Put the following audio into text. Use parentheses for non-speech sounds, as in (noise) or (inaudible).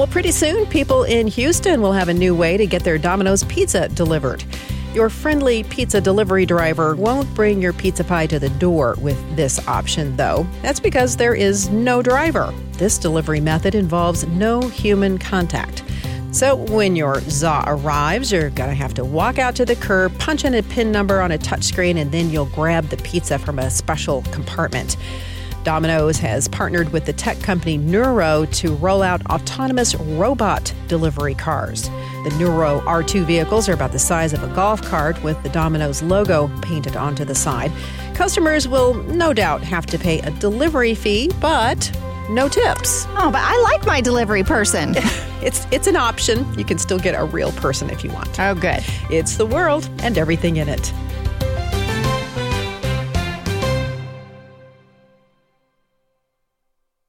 Well, pretty soon, people in Houston will have a new way to get their Domino's pizza delivered. Your friendly pizza delivery driver won't bring your pizza pie to the door with this option, though. That's because there is no driver. This delivery method involves no human contact. So when your za arrives, you're going to have to walk out to the curb, punch in a PIN number on a touchscreen, and then you'll grab the pizza from a special compartment. Domino's has partnered with the tech company Nuro to roll out autonomous robot delivery cars. The Nuro R2 vehicles are about the size of a golf cart with the Domino's logo painted onto the side. Customers will no doubt have to pay a delivery fee, but no tips. Oh, but I like my delivery person. (laughs) It's it's an option. You can still get a real person if you want. Oh, good. It's the world and everything in it.